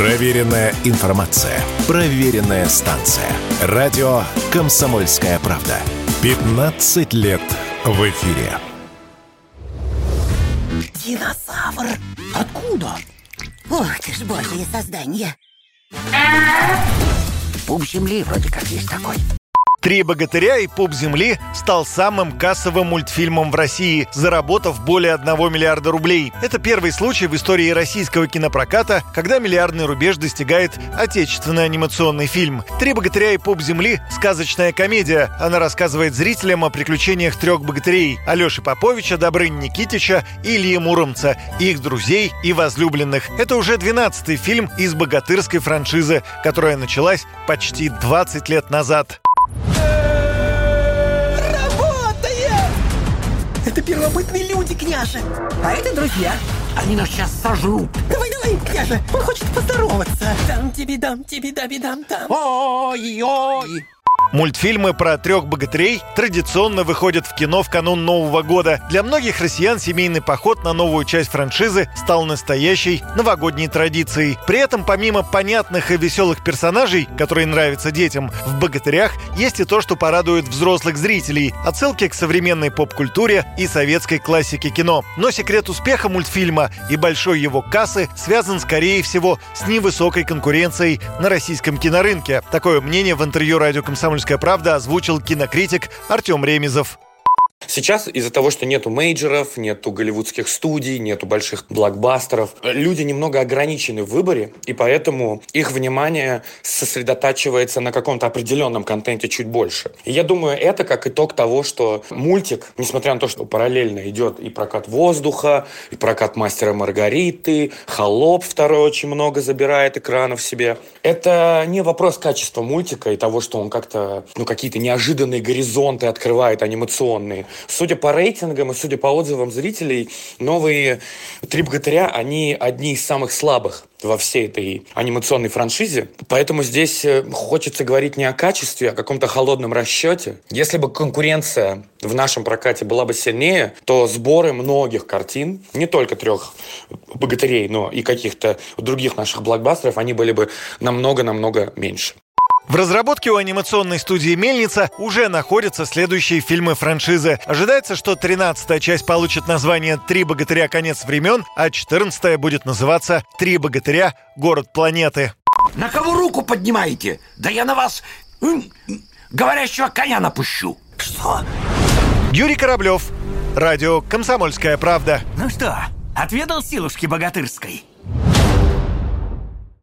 Проверенная информация. Проверенная станция. Радио «Комсомольская правда». 15 лет в эфире. Динозавр! Откуда? Ох ты ж божье создание. Пуп земли вроде как есть такой. «Три богатыря» и «Пуп земли» стал самым кассовым мультфильмом в России, заработав более 1 миллиарда рублей. Это первый случай в истории российского кинопроката, когда миллиардный рубеж достигает отечественный анимационный фильм. «Три богатыря» и «Пуп земли» — сказочная комедия. Она рассказывает зрителям о приключениях трех богатырей — Алеши Поповича, Добрыни Никитича и Ильи Муромца, их друзей и возлюбленных. Это уже 12-й фильм из богатырской франшизы, которая началась почти 20 лет назад. Работает! Это первобытные люди, княже. А это друзья. Они нас сейчас сожрут. Давай, давай, княже. Он хочет поздороваться. Дам тебе, дам тебе, дам дам дам. Ой-ой. Мультфильмы про трех богатырей традиционно выходят в кино в канун Нового года. Для многих россиян семейный поход на новую часть франшизы стал настоящей новогодней традицией. При этом, помимо понятных и веселых персонажей, которые нравятся детям, в «Богатырях» есть и то, что порадует взрослых зрителей. Отсылки к современной поп-культуре и советской классике кино. Но секрет успеха мультфильма и большой его кассы связан, скорее всего, с невысокой конкуренцией на российском кинорынке. Такое мнение в интервью радио «Комсомольская правда» озвучил кинокритик Артем Ремезов. Сейчас из-за того, что нету мейджеров, нету голливудских студий, нету больших блокбастеров, люди немного ограничены в выборе, и поэтому их внимание сосредотачивается на каком-то определенном контенте чуть больше. И я думаю, это как итог того, что мультик, несмотря на то, что параллельно идет и прокат воздуха, и прокат мастера Маргариты, Холоп второй очень много забирает экранов себе. Это не вопрос качества мультика и того, что он как-то, ну, какие-то неожиданные горизонты открывает анимационные. Судя по рейтингам и судя по отзывам зрителей, новые «Три богатыря», они одни из самых слабых во всей этой анимационной франшизе. Поэтому здесь э, хочется говорить не о качестве, а о каком-то холодном расчете. Если бы конкуренция в нашем прокате была бы сильнее, то сборы многих картин, не только трех богатырей, но и каких-то других наших блокбастеров, они были бы намного-намного меньше. В разработке у анимационной студии «Мельница» уже находятся следующие фильмы франшизы. Ожидается, что 13-я часть получит название «Три богатыря. Конец времен», а 14-я будет называться «Три богатыря. Город планеты». На кого руку поднимаете? Да я на вас говорящего коня напущу. Что? Юрий Кораблев. Радио «Комсомольская правда». Ну что, отведал силушки богатырской?